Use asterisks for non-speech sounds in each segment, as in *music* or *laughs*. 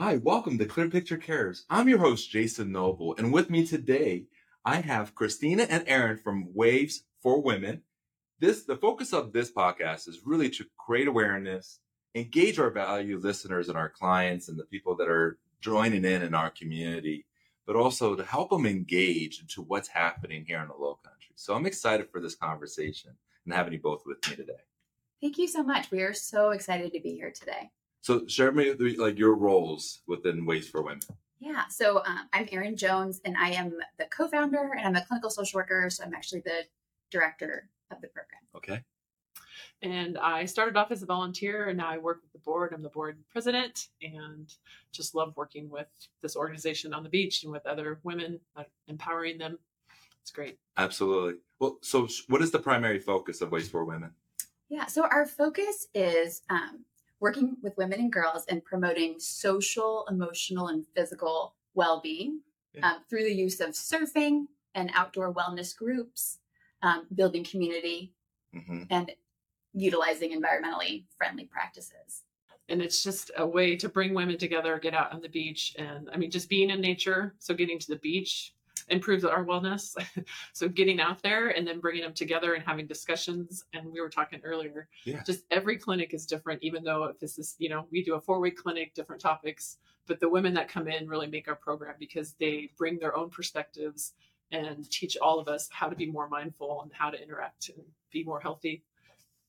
Hi, welcome to Clear Picture Cares. I'm your host, Jason Noble, and with me today, I have Christina and Erin from Waves for Women. This, the focus of this podcast is really to create awareness, engage our valued listeners and our clients and the people that are joining in in our community, but also to help them engage into what's happening here in the Low Country. So I'm excited for this conversation and having you both with me today. Thank you so much. We are so excited to be here today. So share me like your roles within Waves for Women. Yeah, so um, I'm Erin Jones, and I am the co-founder, and I'm a clinical social worker. So I'm actually the director of the program. Okay. And I started off as a volunteer, and now I work with the board. I'm the board president, and just love working with this organization on the beach and with other women, uh, empowering them. It's great. Absolutely. Well, so what is the primary focus of Waves for Women? Yeah, so our focus is um, working with women and girls and promoting social, emotional, and physical well being yeah. um, through the use of surfing and outdoor wellness groups, um, building community, mm-hmm. and utilizing environmentally friendly practices. And it's just a way to bring women together, get out on the beach. And I mean, just being in nature. So, getting to the beach improves our wellness. *laughs* so getting out there and then bringing them together and having discussions. And we were talking earlier, yeah. just every clinic is different, even though if this is, you know, we do a four week clinic, different topics, but the women that come in really make our program because they bring their own perspectives and teach all of us how to be more mindful and how to interact and be more healthy.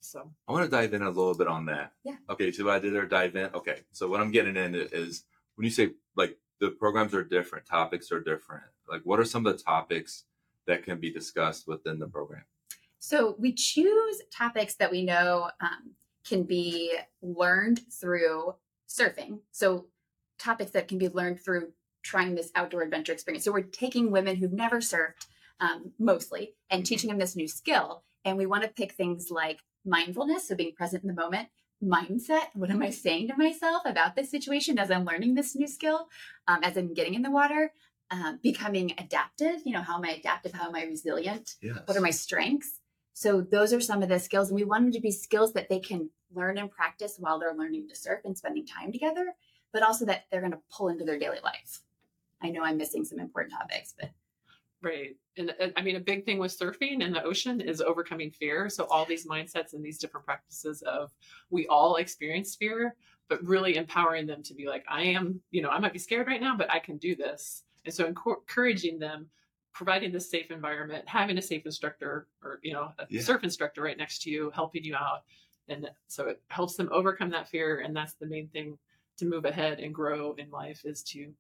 So I want to dive in a little bit on that. Yeah. Okay. So I did there dive in. Okay. So what I'm getting in is when you say like the programs are different, topics are different. Like, what are some of the topics that can be discussed within the program? So we choose topics that we know um, can be learned through surfing. So topics that can be learned through trying this outdoor adventure experience. So we're taking women who've never surfed um, mostly and teaching them this new skill. And we want to pick things like mindfulness, so being present in the moment, mindset. What am I saying to myself about this situation as I'm learning this new skill, um, as I'm getting in the water? Um, becoming adaptive. You know, how am I adaptive? How am I resilient? Yes. What are my strengths? So those are some of the skills, and we want them to be skills that they can learn and practice while they're learning to surf and spending time together, but also that they're going to pull into their daily life. I know I'm missing some important topics, but Right. And uh, I mean, a big thing with surfing in the ocean is overcoming fear. So, all these mindsets and these different practices of we all experience fear, but really empowering them to be like, I am, you know, I might be scared right now, but I can do this. And so, encouraging them, providing this safe environment, having a safe instructor or, you know, a yeah. surf instructor right next to you, helping you out. And so, it helps them overcome that fear. And that's the main thing to move ahead and grow in life is to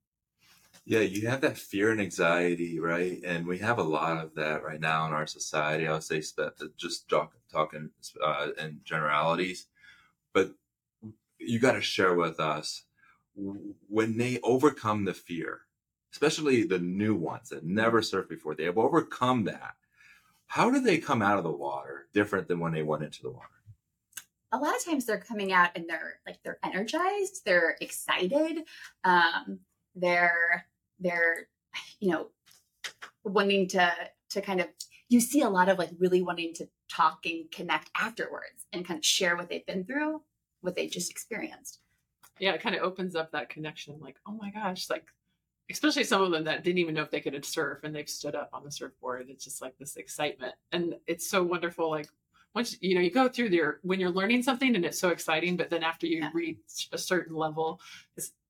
yeah, you have that fear and anxiety, right? And we have a lot of that right now in our society. I would say just talk, talking uh, in generalities, but you got to share with us when they overcome the fear, especially the new ones that never surfed before. They have overcome that. How do they come out of the water different than when they went into the water? a lot of times they're coming out and they're like they're energized they're excited um, they're they're you know wanting to to kind of you see a lot of like really wanting to talk and connect afterwards and kind of share what they've been through what they just experienced yeah it kind of opens up that connection like oh my gosh like especially some of them that didn't even know if they could surf and they've stood up on the surfboard it's just like this excitement and it's so wonderful like once you know you go through there when you're learning something and it's so exciting but then after you yeah. reach a certain level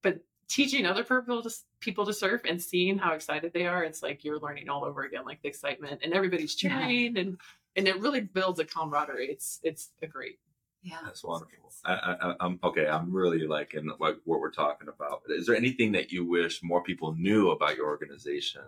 but teaching other people to people to surf and seeing how excited they are, it's like you're learning all over again, like the excitement and everybody's cheering yeah. and and it really builds a camaraderie. It's it's a great. Yeah, that's wonderful. I, I, am okay. I'm really liking like what we're talking about. Is there anything that you wish more people knew about your organization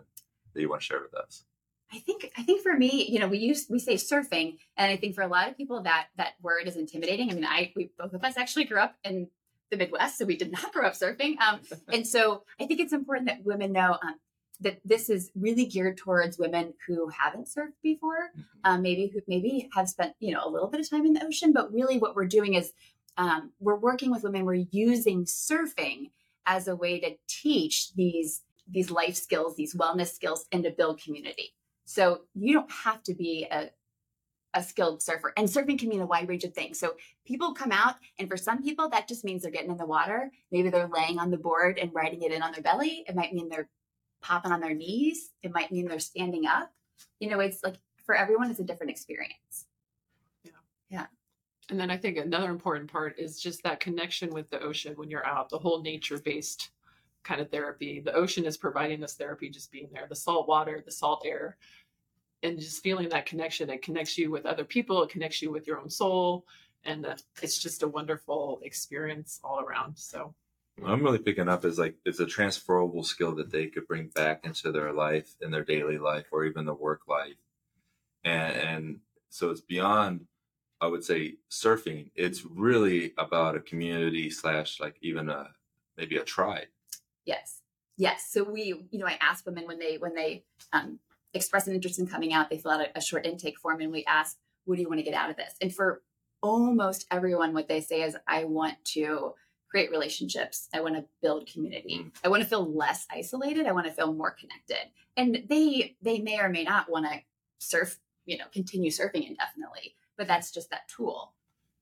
that you want to share with us? I think I think for me, you know, we use we say surfing, and I think for a lot of people that that word is intimidating. I mean, I we both of us actually grew up in the Midwest, so we did not *laughs* grow up surfing. Um, and so I think it's important that women know um, that this is really geared towards women who haven't surfed before, mm-hmm. um, maybe who maybe have spent you know a little bit of time in the ocean. But really, what we're doing is um, we're working with women. We're using surfing as a way to teach these these life skills, these wellness skills, and to build community. So you don't have to be a a skilled surfer. And surfing can mean a wide range of things. So people come out, and for some people, that just means they're getting in the water. Maybe they're laying on the board and riding it in on their belly. It might mean they're popping on their knees. It might mean they're standing up. You know, it's like for everyone, it's a different experience. Yeah. Yeah. And then I think another important part is just that connection with the ocean when you're out, the whole nature based kind of therapy. The ocean is providing this therapy just being there, the salt water, the salt air, and just feeling that connection. It connects you with other people, it connects you with your own soul. And uh, it's just a wonderful experience all around. So, What I'm really picking up is like it's a transferable skill that they could bring back into their life, in their daily life, or even their work life. And, and so it's beyond, I would say, surfing. It's really about a community slash like even a maybe a tribe. Yes. Yes. So we, you know, I ask women when they when they um, express an interest in coming out, they fill out a, a short intake form, and we ask, "What do you want to get out of this?" And for almost everyone, what they say is, "I want to create relationships. I want to build community. Mm. I want to feel less isolated. I want to feel more connected." And they they may or may not want to surf, you know, continue surfing indefinitely, but that's just that tool.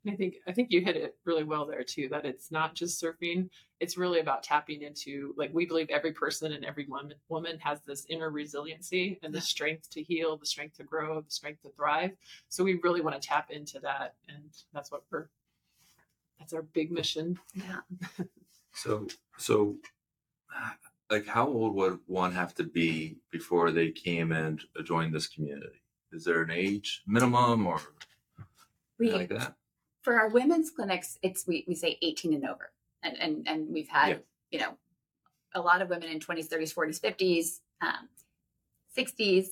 I think I think you hit it really well there too. That it's not just surfing; it's really about tapping into like we believe every person and every woman woman has this inner resiliency and the strength to heal, the strength to grow, the strength to thrive. So we really want to tap into that, and that's what we're. That's our big mission. Yeah. So, so, like, how old would one have to be before they came and joined this community? Is there an age minimum or We like that? for our women's clinics, it's we, we say 18 and over. And and and we've had, Yeah. you know, a lot of women in 20s, 30s, 40s, 50s, um, 60s.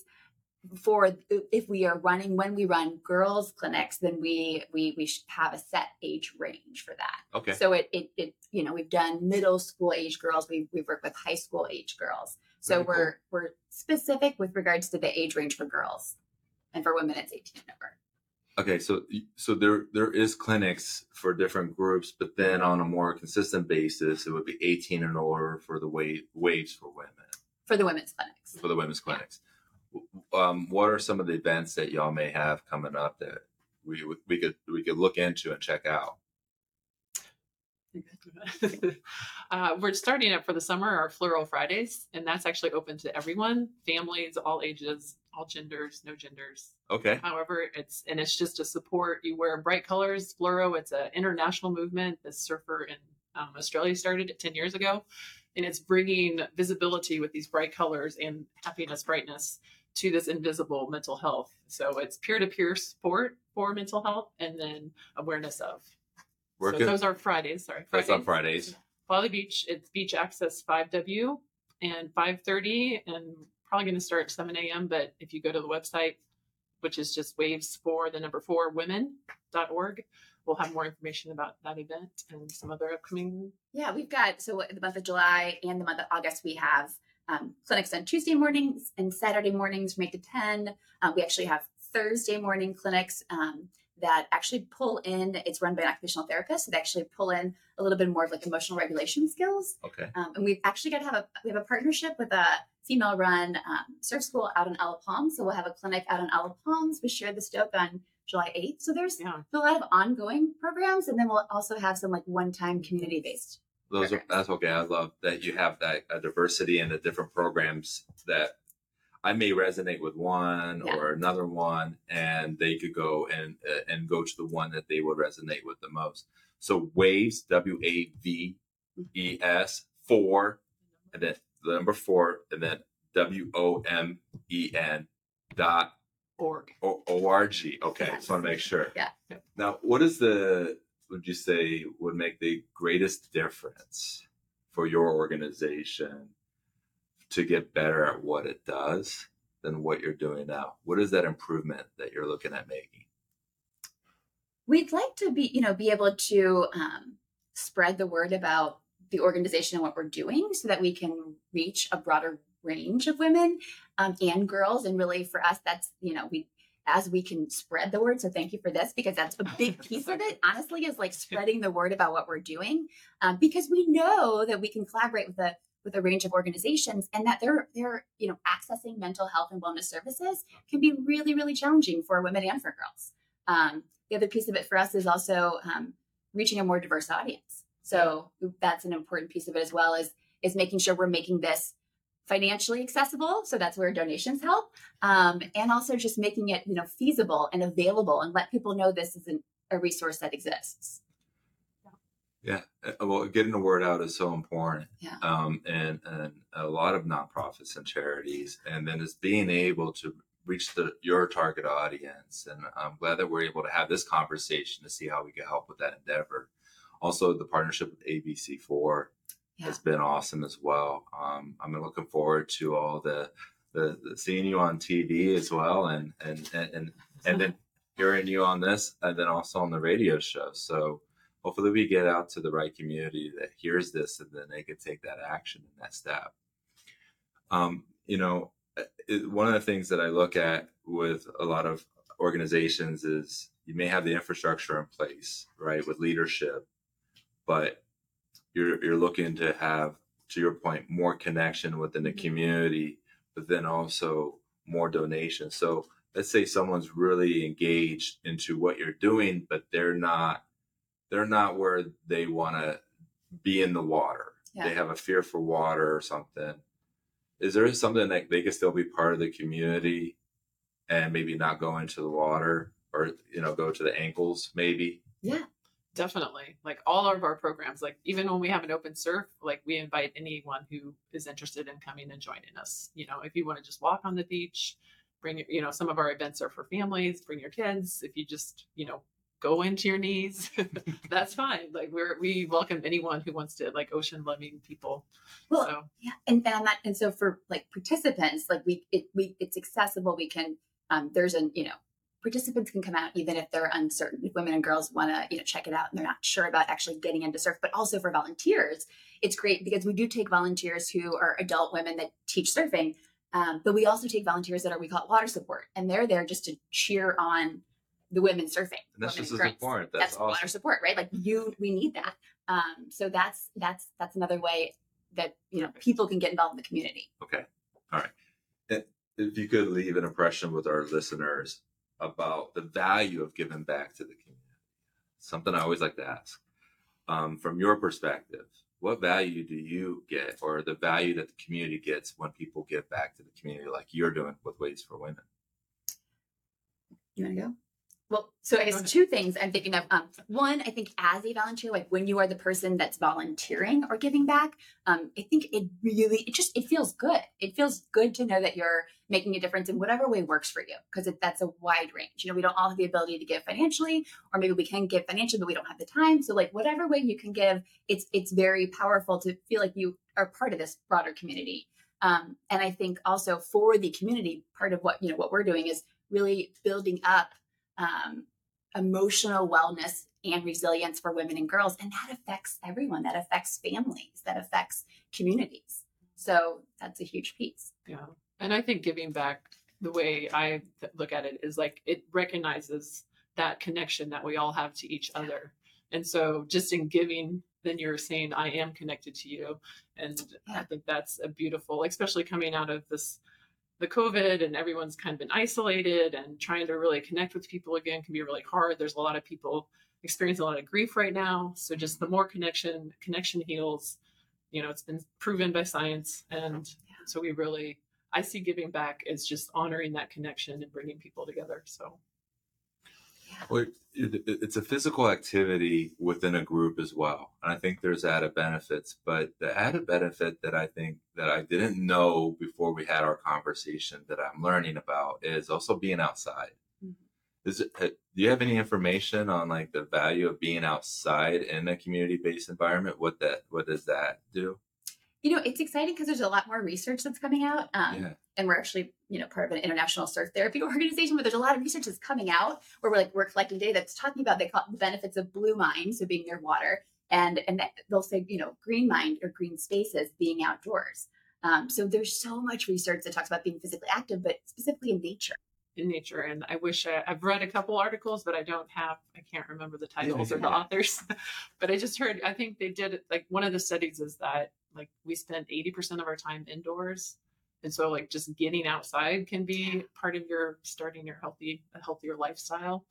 For if we are running when we run girls clinics, then we we we should have a set age range for that. Okay. So it, it it you know we've done middle school age girls. We we've worked with high school age girls. So Very we're we're specific with regards to the age range for girls, and for women it's 18 and over. Okay, so so there there is clinics for different groups, but then on a more consistent basis, it would be 18 and over for the wa- waves for women For the women's clinics. for the women's clinics. Um, what are some of the events that y'all may have coming up that we we could we could look into and check out? *laughs* uh, we're starting up for the summer our Fluoro Fridays, and that's actually open to everyone, families, all ages, all genders, no genders. Okay, However, it's and it's just a support. You wear bright colors. Fluoro. It's an international movement. The surfer in um, Australia started it ten years ago, and it's bringing visibility with these bright colors and happiness, brightness to this invisible mental health. So it's peer-to-peer support for mental health, and then awareness of. we're so good. those are Fridays. Sorry, That's on Fridays. Folly Beach. It's Beach Access 5W and 5:30, and probably going to start 7 a.m. But if you go to the website, which is just waves for the number four women.org, we'll have more information about that event and some other upcoming. Yeah, we've got so the month of July and the month of August we have um, clinics on Tuesday mornings and Saturday mornings from eight to ten. Uh, we actually have Thursday morning clinics um, that actually pull in. It's run by an occupational therapist, so they actually pull in a little bit more of like emotional regulation skills. Okay, Um, and we've actually got to have a we have a partnership with a female run um, surf school out in Isle Palms. So we'll have a clinic out in Isle Palms We Share the Stoke on July eighth. So there's Yeah, a lot of ongoing programs, and then we'll also have some like one time community based those are, that's okay. I love that you have that uh, diversity and the different programs that I may resonate with one Yeah. or another one, and they could go and uh, and go to the one that they would resonate with the most. So waves, W A V E S four, and then the number four, and then W O M E N dot org. O O R G. Okay, just want to make sure. Yeah. Now, what is the would you say would make the greatest difference for your organization to get better at what it does than what you're doing now? What is that improvement that you're looking at making? we'd like to be you know be able to um, spread the word about the organization and what we're doing so that we can reach a broader range of women um, and girls and really for us that's you know we as we can spread the word. So thank you for this because that's a big *laughs* piece of it. Honestly, is like *laughs* spreading the word about what we're doing um, because we know that we can collaborate with a with a range of organizations and that they're they're you know accessing mental health and wellness services can be really really challenging for women and for girls. Um, the other piece of it for us is also um, reaching a more diverse audience. So that's an important piece of it as well is is making sure we're making this financially accessible. So that's where donations help, um, and also just making it you know feasible and available, and let people know this is an, a resource that exists. Yeah, uh, well, getting the word out is so important. Yeah. Um, and and a lot of nonprofits and charities, and then it's being able to reach the your target audience. And I'm glad that we're able to have this conversation to see how we can help with that endeavor. Also, the partnership with ABC4 Yeah. has been awesome as well. Um, I'm looking forward to all the, the, the seeing you on TV as well, and and and and, and then *laughs* hearing you on this, and then also on the radio show. So hopefully, we get out to the right community that hears this, and then they can take that action and that step. Um, you know, it, one of the things that I look at with a lot of organizations is you may have the infrastructure in place, right, with leadership, but you're you're looking to have, to your point, more connection within the Mhm. community, but then also more donations. So let's say someone's really engaged into what you're doing, but they're not they're not where they want to be in the water. Yeah. They have a fear for water or something. Is there something that they can still be part of the community and maybe not go into the water or you know go to the ankles maybe? Yeah. Definitely. Like all of our programs, like even when we have an open surf, like we invite anyone who is interested in coming and joining us. You know, if you want to just walk on the beach, bring you know, some of our events are for families, bring your kids. If you just, you know, go into your knees, *laughs* that's fine. Like we're, we welcome anyone who wants to like ocean loving people. Well, so Yeah, and and that and so for like participants, like we it we it's accessible. We can um there's an you know participants can come out even if they're uncertain. If women and girls want to you know check it out and they're not sure about actually getting into surf, but also for volunteers, it's great because we do take volunteers who are adult women that teach surfing. Um, but we also take volunteers that are we call it water support, and they're there just to cheer on the women surfing. And that's women just as important. That's, that's awesome. water support, right? Like you, we need that. Um, so that's that's that's another way that you know people can get involved in the community. Okay. All right. If you could leave an impression with our listeners about the value of giving back to the community, something I always like to ask. Um, from your perspective, what value do you get or the value that the community gets when people give back to the community like you're doing with Waves for Women? You want to go? Well, so I guess two things I'm thinking of. Um, one, I think as a volunteer, like when you are the person that's volunteering or giving back, um, I think it really, it just, it feels good. It feels good to know that you're making a difference in whatever way works for you, because that's a wide range. You know, we don't all have the ability to give financially, or maybe we can give financially, but we don't have the time. So, like whatever way you can give, it's it's very powerful to feel like you are part of this broader community. Um, and I think also for the community, part of what you know what we're doing is really building up um, emotional wellness and resilience for women and girls. And that affects everyone. That affects families, that affects communities. So that's a huge piece. Yeah. And I think giving back, the way I look at it is like it recognizes that connection that we all have to each other. And so just in giving, then you're saying, I am connected to you. And I think that's a beautiful, especially coming out of this, the COVID and everyone's kind of been isolated and trying to really connect with people again can be really hard. There's a lot of people experiencing a lot of grief right now. So just the more connection, connection heals. You know, it's been proven by science. And so we really, I see giving back as just honoring that connection and bringing people together. So Well, it, it- it's a physical activity within a group as well, and I think there's added benefits. But the added benefit that I think that I didn't know before we had our conversation that I'm learning about is also being outside. Mhm. Is it? Do you have any information on like the value of being outside in a community-based environment? What that? What does that do? You know, it's exciting because there's a lot more research that's coming out. Um, Yeah. And we're actually, you know, part of an international surf therapy *laughs* organization, but there's a lot of research that's coming out where we're like, we're collecting data that's talking about the, the benefits of blue mind, so being near water, and and that- they'll say, you know, green mind or green spaces, being outdoors. Um, so there's so much research that talks about being physically active, but specifically in nature. in nature. And I wish I, I've read a couple articles, but I don't have, I can't remember the titles or the authors. *laughs* but I just heard, I think they did, like, one of the studies is that, like, we spend 80% of our time indoors. And so, like, just getting outside can be part of your starting your healthy, a healthier lifestyle.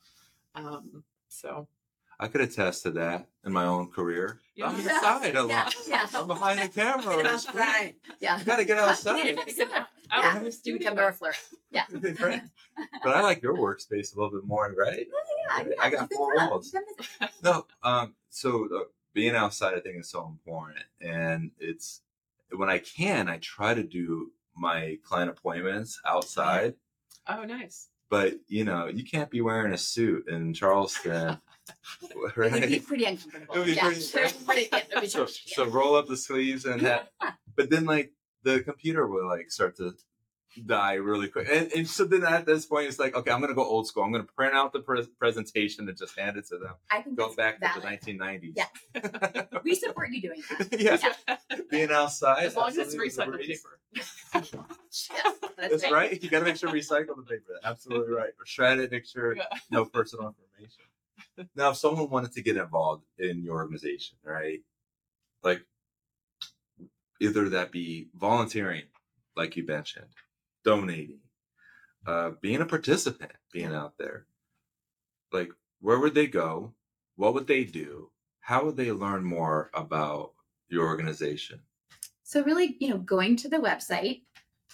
Um, so, I could attest to that in my own career. Yeah. I'm inside a lot. yeah. I'm behind the camera. on the right. Yeah. You gotta get outside. Yeah. I *laughs* Yeah. was You doing become that. Yeah. *laughs* Right. *laughs* But I like your workspace a little bit more, right? Yeah, yeah. I got You've four walls. No, um, so uh, being outside, I think is so important, and it's when I can, I try to do my client appointments outside. Oh, nice. But you know, you can't be wearing a suit in Charleston, *laughs* *laughs* It would be pretty uncomfortable. It would be yeah. pretty- pretty- *laughs* yeah, it would So, so roll up the sleeves and that. But then, like the computer will like start to die really quick, and, and so then at this point, it's like, okay, I'm gonna go old school. I'm gonna print out the pre- presentation and just hand it to them. I think Go that's back to valid. the 1990s. Yeah. *laughs* We support you doing that. yeah. being outside. as long as it's absolutely recycled paper. Yes, that's That's right. right. You got to make sure recycle the paper. Absolutely right. Or shred it. Make sure Yeah. no personal information. Now, if someone wanted to get involved in your organization, right? Like, either that be volunteering, like you mentioned, donating, uh, being a participant, being out there. Like, where would they go? What would they do? How would they learn more about your organization? So really, you know, going to the website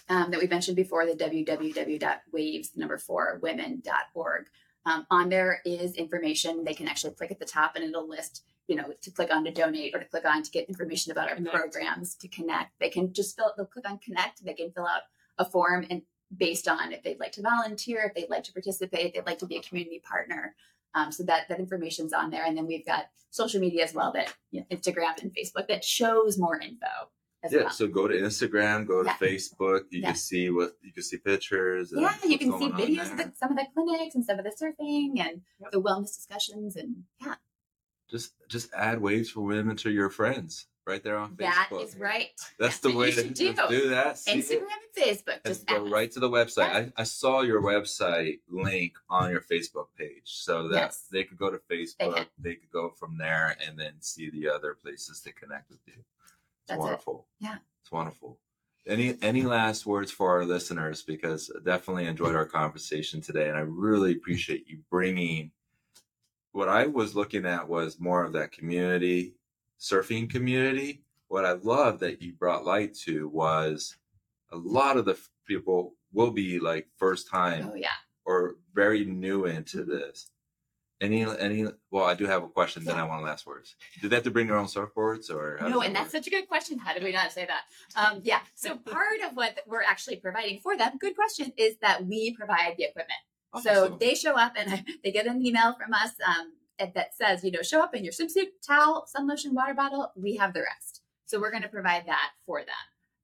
um, that we mentioned before, the www.waves number four women.org. Um, on there is information. They can actually click at the top and it'll list, you know, to click on to donate or to click on to get information about our Connect. programs, to connect. They can just fill, they'll click on connect. They can fill out a form and based on if they'd like to volunteer, if they'd like to participate, if they'd like to be a community partner. Um, so that that information's on there, and then we've got social media as well that you know, Instagram and Facebook that shows more info as yeah, well. so go to Instagram, go to Yeah. Facebook. You Yeah. can see what you can see pictures. And yeah, you can see videos of the, some of the clinics and some of the surfing and Yep. the wellness discussions, and yeah, Just just add waves for women to your friends right there on that Facebook. is right. That's the way you to do, do. that. See it, Instagram and Facebook, and just go right to the website. Yeah. I, I saw your website link on your Facebook page, so that Yes. they could go to Facebook. can. They, could go from there and then see the other places to connect with you. It's That's it. wonderful. Yeah. it's wonderful. Any any last words for our listeners? Because I definitely enjoyed our conversation today, and I really appreciate you bringing. What I was looking at was more of that community, surfing community. What I love that you brought light to was a lot of the people will be like first time Oh yeah, or very new into this. Any any? Well, I do have a question. Then I want last words. Do they have to bring their own surfboards or? no, and that's work? such a good question. How did we not say that? Um, yeah, so part of what we're actually providing for them, good question, is that we provide the equipment. So they show up and *laughs* they get an email from us um, that says, you know, show up in your swimsuit, towel, sun lotion, water bottle. We have the rest. So we're going to provide that for them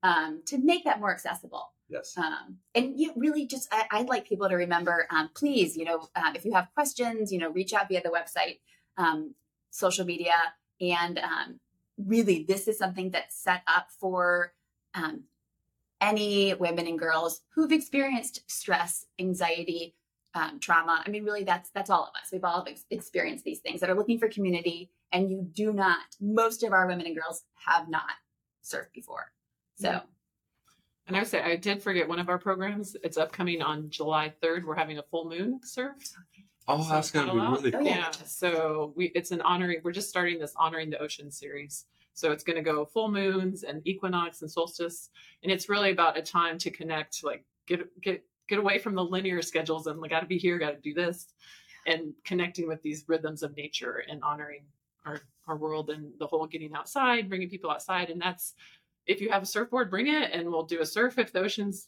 um, to make that more accessible. yes. Um, and you know, really just, I, I'd like people to remember, um, please, you know, um, if you have questions, you know, reach out via the website, um, social media. And um, really, this is something that's set up for um, any women and girls who've experienced stress, anxiety, um, trauma. I mean, really, that's that's all of us. We've all ex- experienced these things that are looking for community, and you do not. Most of our women and girls have not surfed before, so Yeah. And I would say I did forget one of our programs. It's upcoming on July 3rd. We're having a full moon surf. Oh, So that's gonna be follow up. really Oh, cool. yeah. Yeah. So we it's an honoring. We're just starting this honoring the ocean series. So it's going to go full moons and equinox and solstice, and it's really about a time to connect, like get get get away from the linear schedules and like got to be here, got to do this, and connecting with these rhythms of nature and honoring our our world and the whole getting outside, bringing people outside, and that's if you have a surfboard, bring it, and we'll do a surf if the ocean's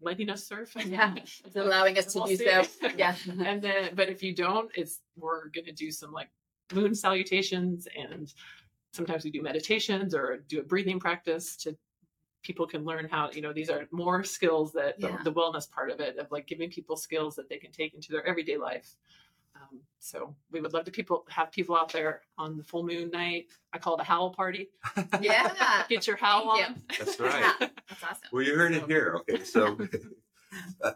letting us surf. *laughs* yeah, it's *laughs* allowing us to We'll do so. *laughs* Yeah, and then but if you don't it's we're to do some like moon salutations and sometimes we do meditations or do a breathing practice to people can learn how you know these are more skills that the, Yeah. the wellness part of it of like giving people skills that they can take into their everyday life um, so we would love to people have people out there on the full moon night i call it a howl party *laughs* yeah, *laughs* get your howl Thank on That's *laughs* right. Yeah. that's awesome. Well, you heard it here. Okay, so uh,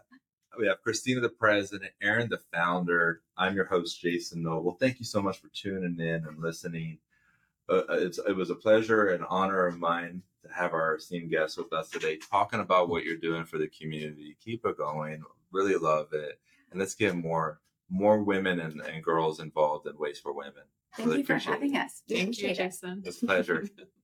we have Christina, the president, Erin, the founder. I'm your host, Jason Noble. Thank you so much for tuning in and listening. Uh, it's, it was a pleasure and honor of mine to have our esteemed guest with us today, talking about what you're doing for the community. Keep it going. Really love it, and let's get more more women and, and girls involved in Waves for Women. Thank Really you for appreciate it. having us. We Thank you, appreciate. Jason. It's a pleasure. *laughs*